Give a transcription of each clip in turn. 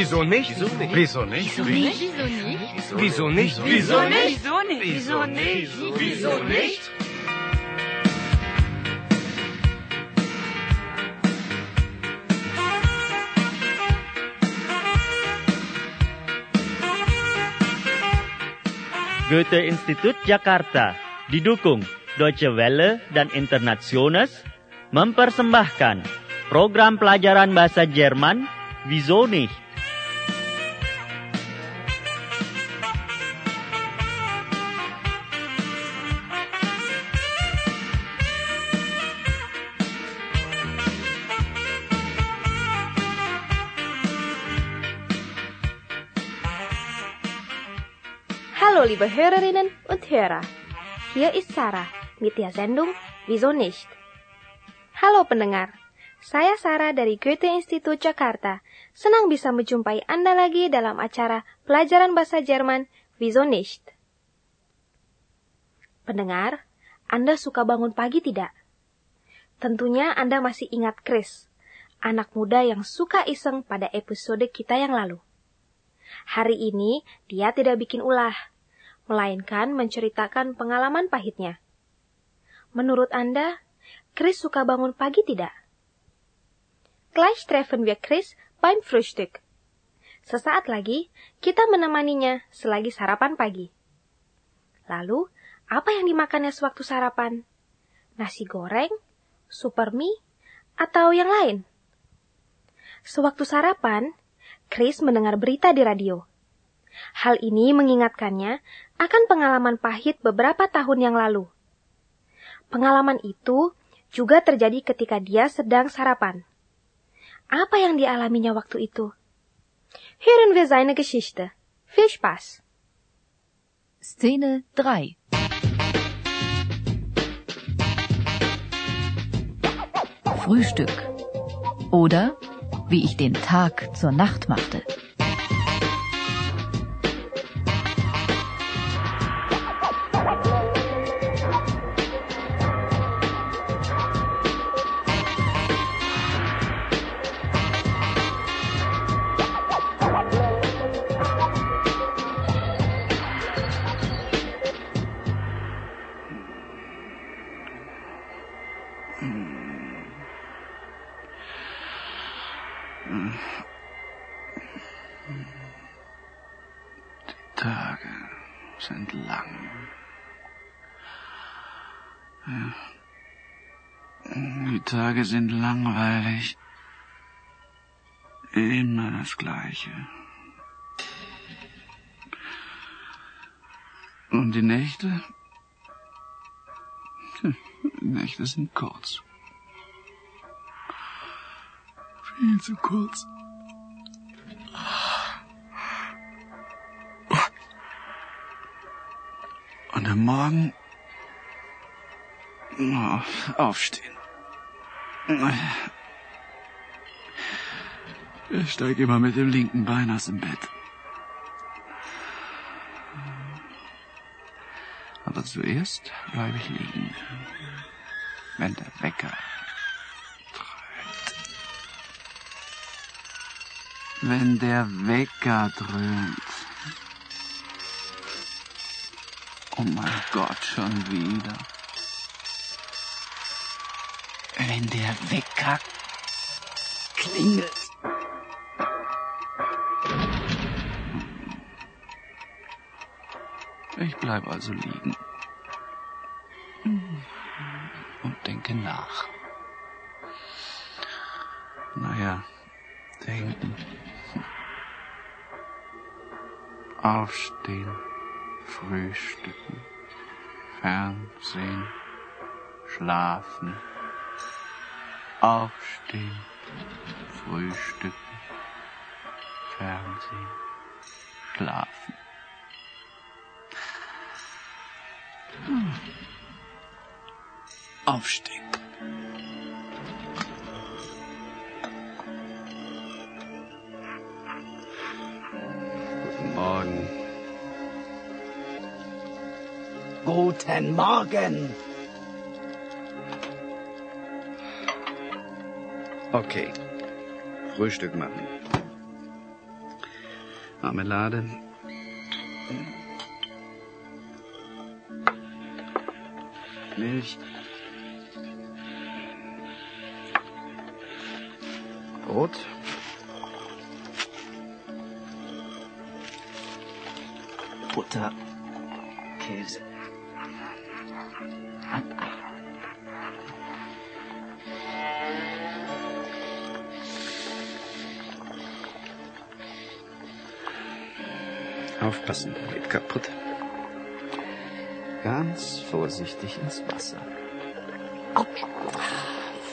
Bisonné. Goethe Institut Jakarta didukung Deutsche Welle dan Internationals mempersembahkan program pelajaran bahasa Jerman Wieso nicht? Hallo, liebe Hörerinnen und Hörer. Hier ist Sarah mit der Sendung Wieso nicht? Halo pendengar, saya Sarah dari Goethe Institut Jakarta. Senang bisa menjumpai Anda lagi dalam acara pelajaran bahasa Jerman Wieso nicht? Pendengar, Anda suka bangun pagi tidak? Tentunya Anda masih ingat Chris, anak muda yang suka iseng pada episode kita yang lalu. Hari ini dia tidak bikin ulah, melainkan menceritakan pengalaman pahitnya. Menurut Anda, Chris suka bangun pagi tidak? Gleich treffen wir Chris beim Frühstück. Sesaat lagi, kita menemaninya selagi sarapan pagi. Lalu, apa yang dimakannya sewaktu sarapan? Nasi goreng, super mie, atau yang lain? Sewaktu sarapan, Chris mendengar berita di radio. Hal ini mengingatkannya akan pengalaman pahit beberapa tahun yang lalu. Pengalaman itu juga terjadi ketika dia sedang sarapan. Apa yang dialaminya waktu itu? Hören wir seine Geschichte. Viel Spaß! Szene 3. Frühstück. Oder wie ich den Tag zur Nacht machte. Tage sind lang. Die Tage sind langweilig. Immer das Gleiche. Und die Nächte? Die Nächte sind kurz. Viel zu kurz. Und am Morgen aufstehen. Ich steige immer mit dem linken Bein aus dem Bett. Aber zuerst bleibe ich liegen. Wenn der Wecker dröhnt. Wenn der Wecker dröhnt. Oh mein Gott, schon wieder. Wenn der Wecker klingelt. Ich bleib also liegen. Und denke nach. Naja, denken. Aufstehen. Frühstücken, Fernsehen, schlafen, aufstehen, frühstücken, Fernsehen, schlafen. Hm. Aufstehen. Guten Morgen. Okay. Frühstück machen. Marmelade. Milch. Brot. Butter. Käse. Aufpassen, geht kaputt. Ganz vorsichtig ins Wasser. Autsch.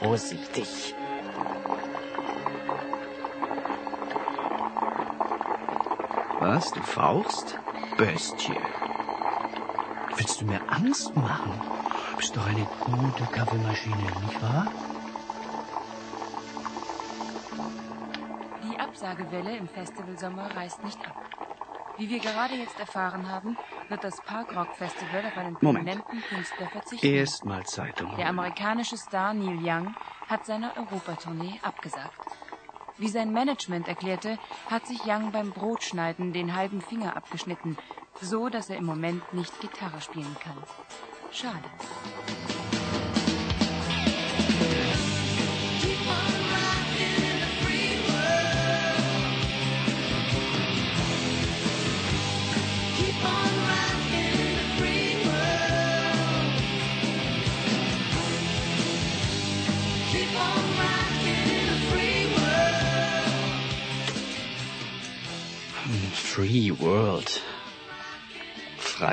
Vorsichtig. Was, du fauchst? Bestie. Willst du mir Angst machen? Du bist doch eine gute Kaffeemaschine, nicht wahr? Die Absagewelle im Festivalsommer reißt nicht ab. Wie wir gerade jetzt erfahren haben, wird das Parkrock Festival auf einen prominenten Künstler verzichten. Erstmal Zeitung. Der amerikanische Star Neil Young hat seine Europatournee abgesagt. Wie sein Management erklärte, hat sich Young beim Brotschneiden den halben Finger abgeschnitten, so dass er im Moment nicht Gitarre spielen kann. Schade.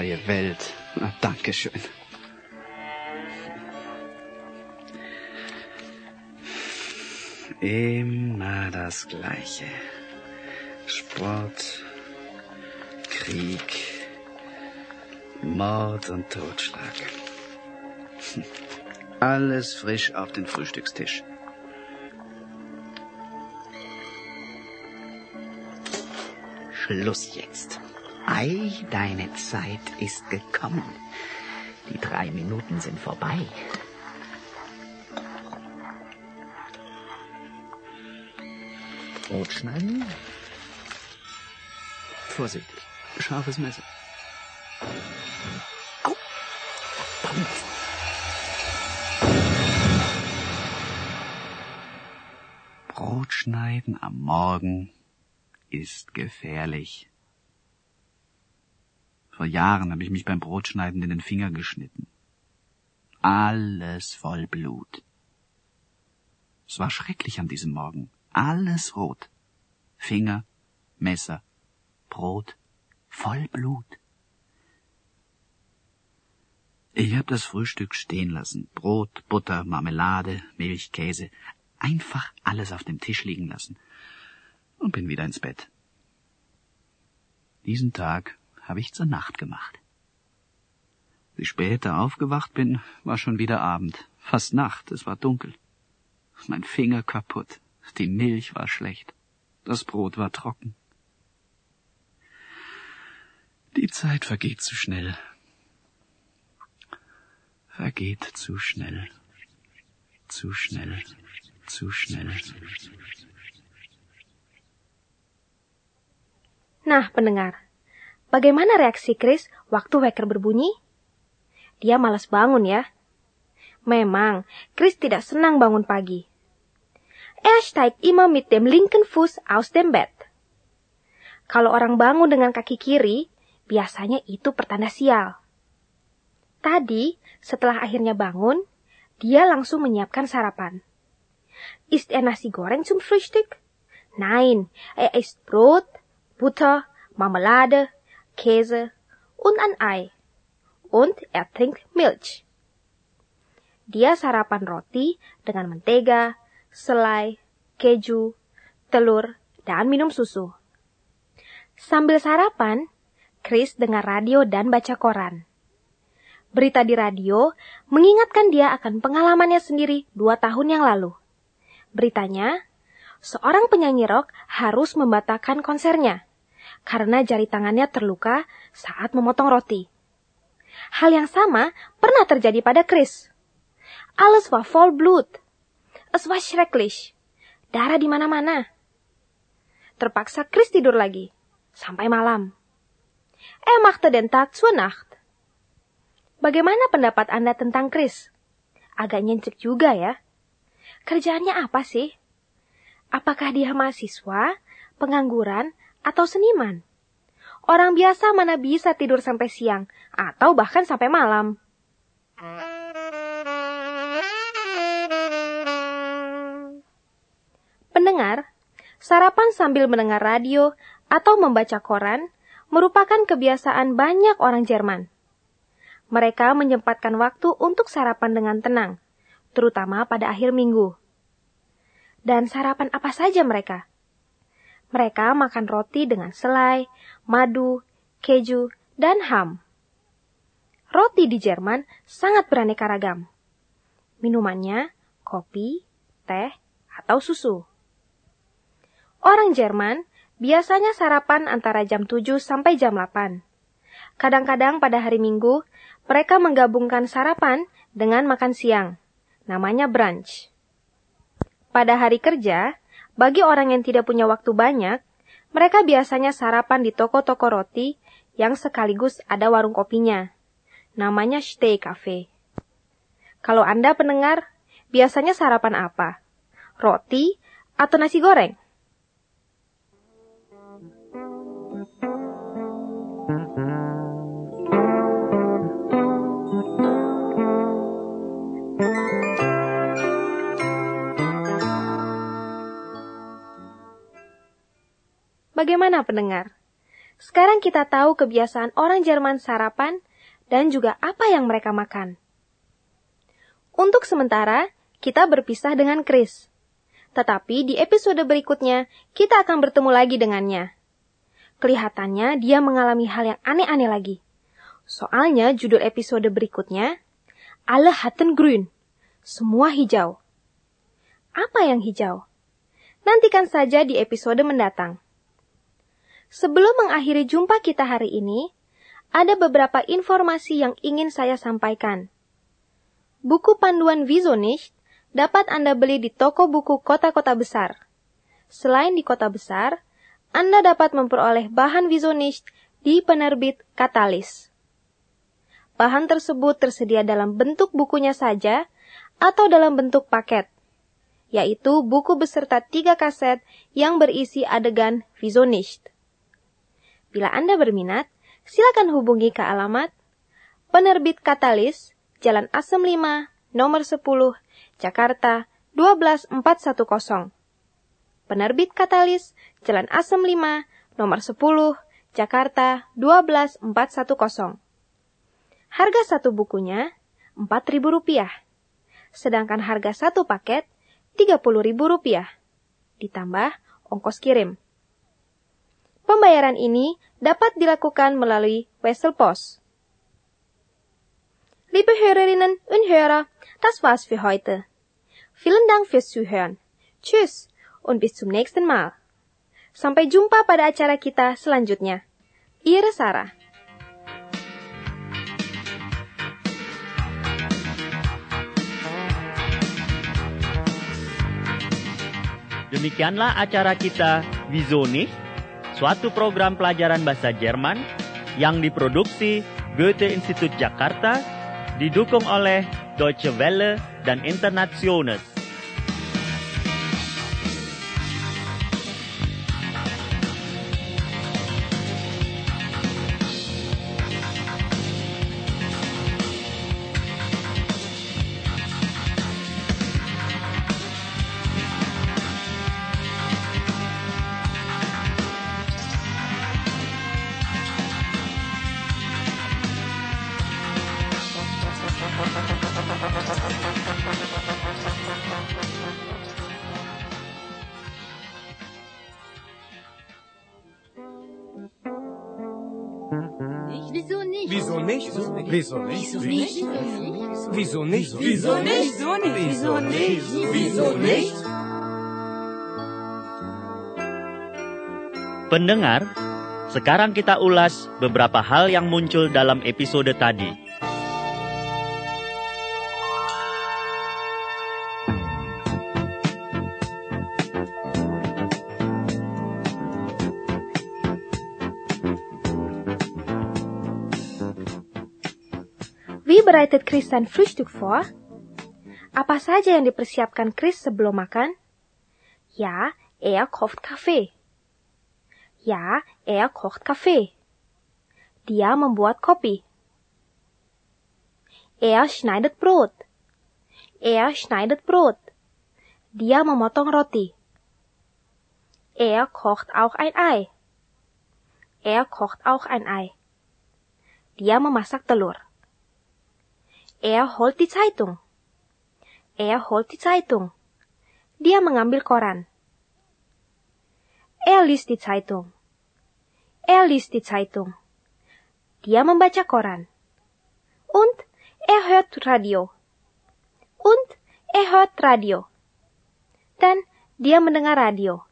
Freie Welt. Na, Dankeschön. Immer das Gleiche. Sport, Krieg, Mord und Totschlag. Alles frisch auf den Frühstückstisch. Schluss jetzt. Ei, deine Zeit ist gekommen. Die drei Minuten sind vorbei. Brot schneiden. Vorsichtig. Scharfes Messer. Au! Verdammt! Brot schneiden am Morgen ist gefährlich. Vor Jahren habe ich mich beim Brotschneiden in den Finger geschnitten. Alles voll Blut. Es war schrecklich an diesem Morgen. Alles rot. Finger, Messer, Brot, voll Blut. Ich habe das Frühstück stehen lassen. Brot, Butter, Marmelade, Milch, Käse. Einfach alles auf dem Tisch liegen lassen. Und bin wieder ins Bett. Diesen Tag habe ich zur Nacht gemacht. Wie später aufgewacht bin, war schon wieder Abend. Fast Nacht, es war dunkel. Mein Finger kaputt. Die Milch war schlecht. Das Brot war trocken. Die Zeit vergeht zu schnell. Vergeht zu schnell. Zu schnell. Zu schnell. Nah, pendengar, bagaimana reaksi Chris waktu wecker berbunyi? Dia malas bangun ya. Memang, Chris tidak senang bangun pagi. Er steigt immer mit dem linken Fuß aus dem Bett. Kalau orang bangun dengan kaki kiri, biasanya itu pertanda sial. Tadi, setelah akhirnya bangun, dia langsung menyiapkan sarapan. Ist er nasi goreng zum Frühstück? Nein, er isst Brot, Butter, Marmelade, Käse und ein Ei. Und er trinkt Milch. Dia sarapan roti dengan mentega, selai, keju, telur, dan minum susu. Sambil sarapan, Chris dengar radio dan baca koran. Berita di radio mengingatkan dia akan pengalamannya sendiri dua tahun yang lalu. Beritanya, seorang penyanyi rock harus membatalkan konsernya karena jari tangannya terluka saat memotong roti. Hal yang sama pernah terjadi pada Chris. Alles war voll Blut. Es war schrecklich. Darah di mana-mana. Terpaksa Chris tidur lagi. sampai malam. Er machte den Tag zur Nacht. Bagaimana pendapat Anda tentang Chris? Agak nyencik juga ya. Kerjaannya apa sih? Apakah dia mahasiswa, pengangguran, atau seniman? Orang biasa mana bisa tidur sampai siang, atau bahkan sampai malam. Pendengar, sarapan sambil mendengar radio atau membaca koran merupakan kebiasaan banyak orang Jerman. Mereka menyempatkan waktu untuk sarapan dengan tenang, terutama pada akhir minggu. Dan sarapan apa saja mereka? Mereka makan roti dengan selai, madu, keju, dan ham. Roti di Jerman sangat beraneka ragam. Minumannya kopi, teh, atau susu. Orang Jerman biasanya sarapan antara jam 7 sampai jam 8. Kadang-kadang pada hari Minggu, mereka menggabungkan sarapan dengan makan siang. Namanya brunch. Pada hari kerja, bagi orang yang tidak punya waktu banyak, mereka biasanya sarapan di toko-toko roti yang sekaligus ada warung kopinya. Namanya Stay Cafe. Kalau Anda pendengar, biasanya sarapan apa? Roti atau nasi goreng? Bagaimana pendengar? Sekarang kita tahu kebiasaan orang Jerman sarapan dan juga apa yang mereka makan. Untuk sementara, kita berpisah dengan Chris. Tetapi di episode berikutnya, kita akan bertemu lagi dengannya. Kelihatannya dia mengalami hal yang aneh-aneh lagi. Soalnya judul episode berikutnya, Alle hatten grün. Semua hijau. Apa yang hijau? Nantikan saja di episode mendatang. Sebelum mengakhiri jumpa kita hari ini, ada beberapa informasi yang ingin saya sampaikan. Buku panduan Visionist dapat Anda beli di toko buku kota-kota besar. Selain di kota besar, Anda dapat memperoleh bahan Visionist di penerbit Katalis. Bahan tersebut tersedia dalam bentuk bukunya saja atau dalam bentuk paket, yaitu buku beserta tiga kaset yang berisi adegan Visionist. Bila Anda berminat, silakan hubungi ke alamat Penerbit Katalis, Jalan Asem 5, nomor 10, Jakarta 12410. Penerbit Katalis, Jalan Asem 5, nomor 10, Jakarta 12410. Harga satu bukunya Rp4.000, sedangkan harga satu paket Rp30.000, ditambah ongkos kirim. Pembayaran ini dapat dilakukan melalui Wesel Post. Liebe Hörerinnen und Hörer, das war's für heute. Vielen Dank fürs Zuhören. Tschüss und bis zum nächsten Mal. Sampai jumpa pada acara kita selanjutnya. Ihre Sarah. Demikianlah acara kita Wieso nicht? Suatu program pelajaran bahasa Jerman yang diproduksi Goethe Institut Jakarta, didukung oleh Deutsche Welle dan Internationals. Wieso nicht? Wieso nicht? Wieso nicht? Wieso nicht? Wieso nicht? Wieso nicht? Wieso nicht? Wieso nicht? Pendengar, sekarang kita ulas beberapa hal yang muncul dalam episode tadi. Bereitet Chris sein Frühstück vor? Apa saja yang dipersiapkan Chris sebelum makan? Ja, er kocht Kaffee. Ja, er kocht Kaffee. Dia membuat kopi. Er schneidet Brot. Er schneidet Brot. Dia memotong roti. Er kocht auch ein Ei. Er kocht auch ein Ei. Dia memasak telur. Er holt die Zeitung. Er holt die Zeitung. Dia mengambil koran. Er liest die Zeitung. Er liest die Zeitung. Dia membaca koran. Und er hört Radio. Und er hört Radio. Dan dia mendengar radio.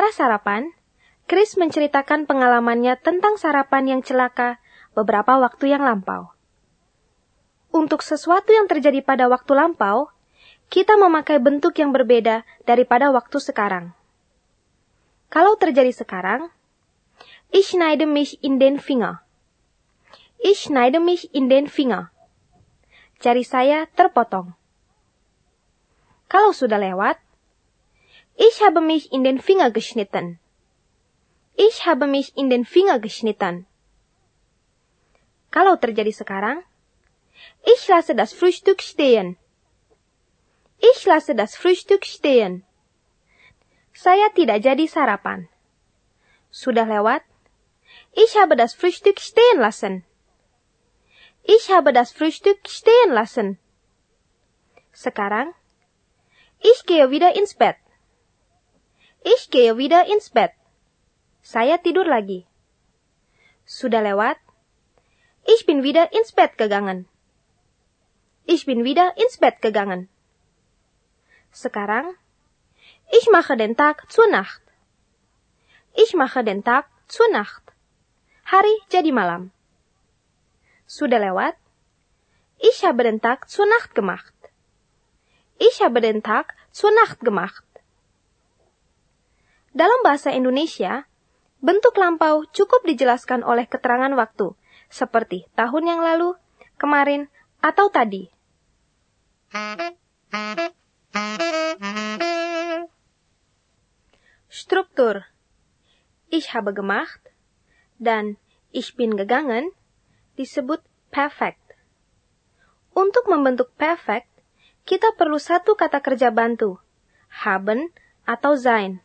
Sementara sarapan, Chris menceritakan pengalamannya tentang sarapan yang celaka beberapa waktu yang lampau. Untuk sesuatu yang terjadi pada waktu lampau, kita memakai bentuk yang berbeda daripada waktu sekarang. Kalau terjadi sekarang, ich schneide mich in den Finger. Ich schneide mich in den Finger. Jari saya terpotong. Kalau sudah lewat, ich habe mich in den Finger geschnitten. Ich habe mich in den Finger geschnitten. Kalau terjadi sekarang, ich lasse das Frühstück stehen. Ich lasse das Frühstück stehen. Saya tidak jadi sarapan. Sudah lewat. Ich habe das Frühstück stehen lassen. Ich habe das Frühstück stehen lassen. Sekarang, ich gehe wieder ins Bett. Ich gehe wieder ins Bett. Saya tidur lagi. Sudah lewat. Ich bin wieder ins Bett gegangen. Ich bin wieder ins Bett gegangen. Sekarang, ich mache den Tag zur Nacht. Ich mache den Tag zur Nacht. Hari jadi malam. Sudah lewat. Ich habe den Tag zur Nacht gemacht. Ich habe den Tag zur Nacht gemacht. Dalam bahasa Indonesia, bentuk lampau cukup dijelaskan oleh keterangan waktu, seperti tahun yang lalu, kemarin, atau tadi. Struktur Ich habe gemacht dan Ich bin gegangen disebut perfect. Untuk membentuk perfect, kita perlu satu kata kerja bantu, haben atau sein.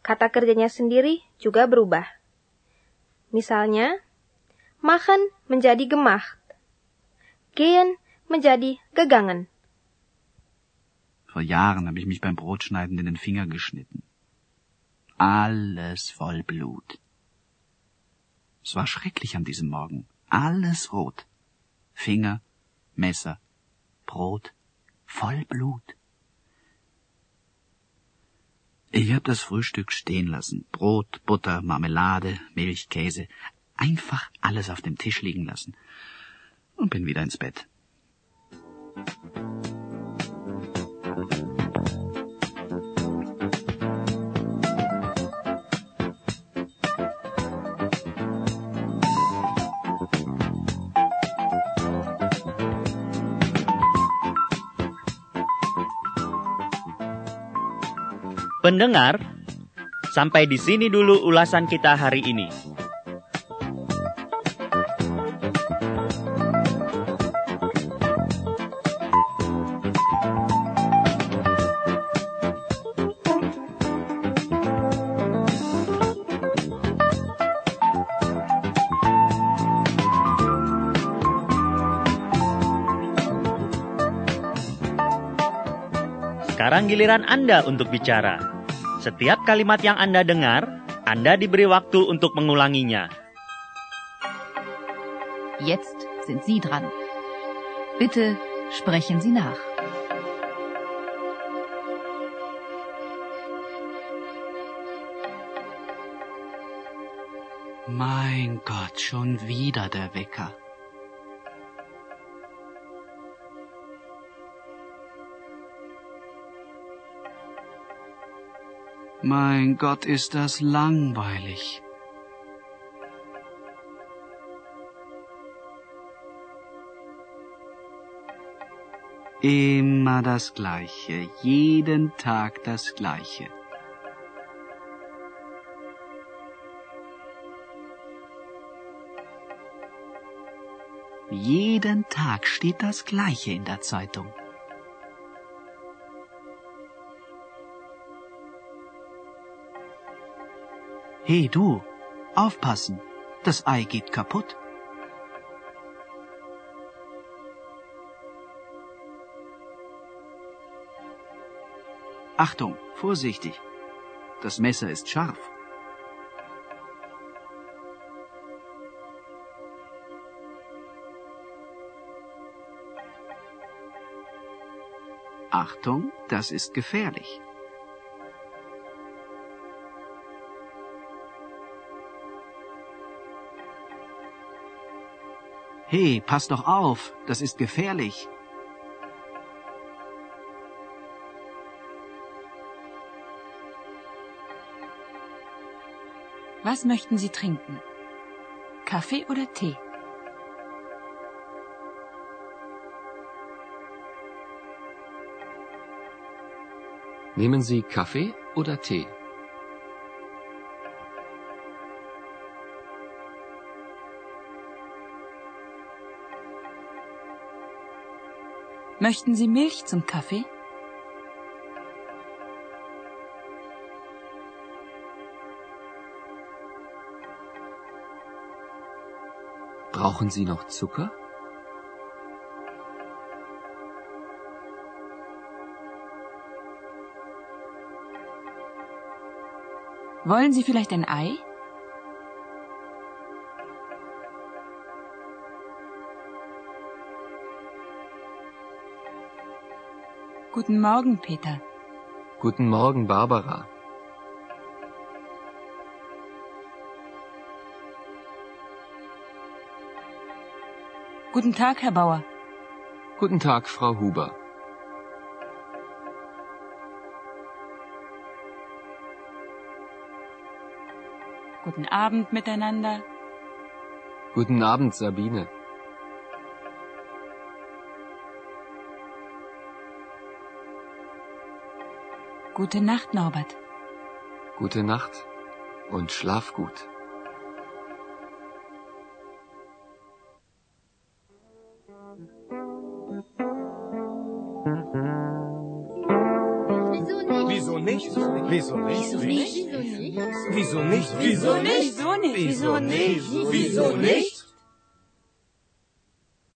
Kata kerjanya sendiri juga berubah. Misalnya, machen menjadi gemacht, gehen menjadi gegangen. Vor Jahren habe ich mich beim Brotschneiden in den Finger geschnitten. Alles voll Blut. Es war schrecklich an diesem Morgen. Alles rot. Finger, Messer, Brot, voll Blut. Ich habe das Frühstück stehen lassen. Brot, Butter, Marmelade, Milch, Käse. Einfach alles auf dem Tisch liegen lassen. Und bin wieder ins Bett. Pendengar, sampai di sini dulu ulasan kita hari ini. Giliran Anda untuk bicara. Setiap kalimat yang Anda dengar, Anda diberi waktu untuk mengulanginya. Jetzt sind Sie dran. Bitte sprechen Sie nach. Mein Gott, schon wieder der Wecker. Mein Gott, ist das langweilig. Immer das Gleiche, jeden Tag das Gleiche. Jeden Tag steht das Gleiche in der Zeitung. Hey du, aufpassen, das Ei geht kaputt. Achtung, vorsichtig. Das Messer ist scharf. Achtung, das ist gefährlich. Hey, pass doch auf, das ist gefährlich. Was möchten Sie trinken? Kaffee oder Tee? Nehmen Sie Kaffee oder Tee? Möchten Sie Milch zum Kaffee? Brauchen Sie noch Zucker? Wollen Sie vielleicht ein Ei? Guten Morgen, Peter. Guten Morgen, Barbara. Guten Tag, Herr Bauer. Guten Tag, Frau Huber. Guten Abend miteinander. Guten Abend, Sabine. Gute Nacht, Norbert. Gute Nacht und schlaf gut. Wieso nicht? Wieso nicht? Wieso nicht? Wieso nicht? Wieso nicht? Wieso nicht? Wieso nicht? Wieso nicht?